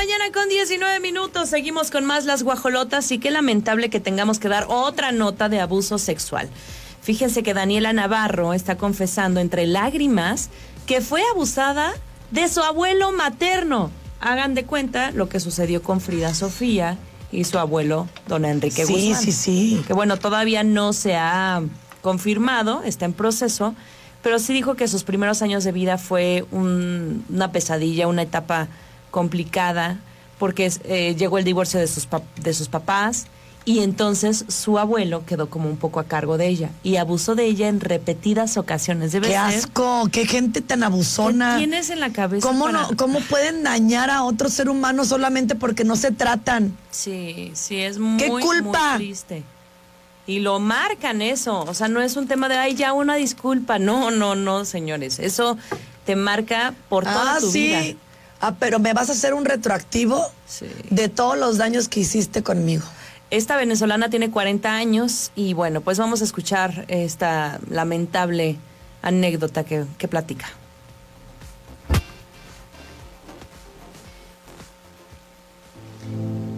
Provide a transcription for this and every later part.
mañana con 19 minutos. Seguimos con más las guajolotas y qué lamentable que tengamos que dar otra nota de abuso sexual. Fíjense que Daniela Navarro está confesando entre lágrimas que fue abusada de su abuelo materno. Hagan de cuenta lo que sucedió con Frida Sofía y su abuelo, don Enrique Sí, Guzmán. sí, sí. Que bueno, todavía no se ha confirmado, está en proceso, pero sí dijo que sus primeros años de vida fue un- una pesadilla, una etapa complicada, porque eh, llegó el divorcio de sus, de sus papás y entonces su abuelo quedó como un poco a cargo de ella y abusó de ella en repetidas ocasiones. Debe Qué ser. asco, qué gente tan abusona. ¿Qué tienes en la cabeza? ¿Cómo, para- no, ¿Cómo pueden dañar a otro ser humano solamente porque no se tratan? Sí, sí, es muy, ¿Qué culpa? muy triste. Y lo marcan eso. O sea, no es un tema de, ay, ya una disculpa. No, no, no, señores. Eso te marca por toda ah, tu sí. vida. Ah, pero me vas a hacer un retroactivo Sí. de todos los daños que hiciste conmigo. Esta venezolana tiene 40 años y bueno, pues vamos a escuchar esta lamentable anécdota que, que platica.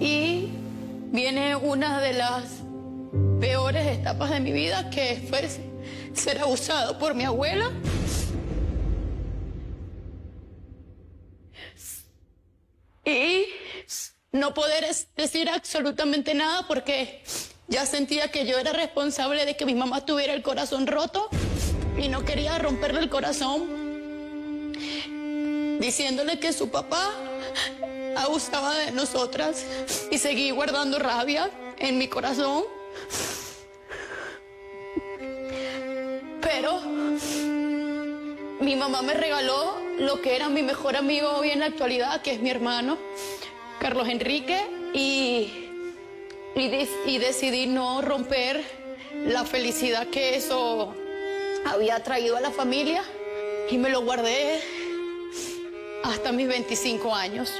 Y viene una de las peores etapas de mi vida, que fue ser abusado por mi abuela. Y no poder decir absolutamente nada porque ya sentía que yo era responsable de que mi mamá tuviera el corazón roto y no quería romperle el corazón diciéndole que su papá abusaba de nosotras y seguí guardando rabia en mi corazón. Pero mi mamá me regaló lo que era mi mejor amigo hoy en la actualidad, que es mi hermano, Carlos Enrique, y, y, de- y decidí no romper la felicidad que eso había traído a la familia y me lo guardé hasta mis 25 años.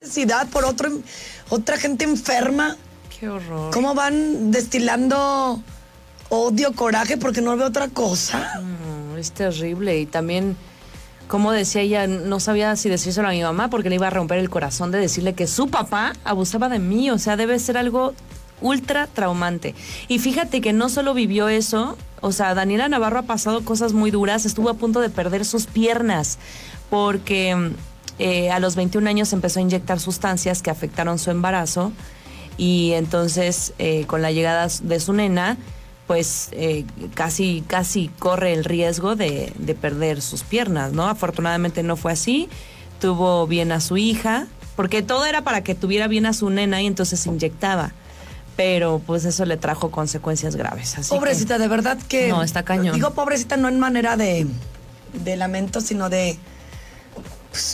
Necesidad por otro, otra gente enferma. Qué horror. ¿Cómo van destilando odio, coraje? Porque no veo otra cosa. Es terrible. Y también, como decía ella, no sabía si decírselo a mi mamá porque le iba a romper el corazón de decirle que su papá abusaba de mí. O sea, debe ser algo ultra traumante. Y fíjate que no solo vivió eso, o sea, Daniela Navarro ha pasado cosas muy duras, estuvo a punto de perder sus piernas porque eh, a los 21 años empezó a inyectar sustancias que afectaron su embarazo y entonces eh, con la llegada de su nena pues eh, casi casi corre el riesgo de, de perder sus piernas, ¿no? Afortunadamente no fue así, tuvo bien a su hija, porque todo era para que tuviera bien a su nena y entonces se inyectaba, pero pues eso le trajo consecuencias graves. Así que- pobrecita, de verdad que. No, está cañón. Digo pobrecita no en manera de, de lamento, sino de.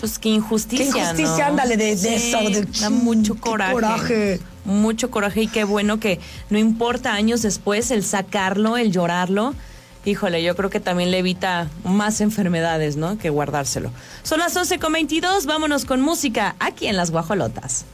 Pues qué injusticia. Qué injusticia, ¿no? ándale, de- de Sí, eso, de- da mucho coraje. coraje. Mucho coraje y qué bueno que no importa años después el sacarlo, el llorarlo. Híjole, yo creo que también le evita más enfermedades, ¿no? Que guardárselo. Son las 11 con 22, vámonos con música aquí en Las Guajolotas.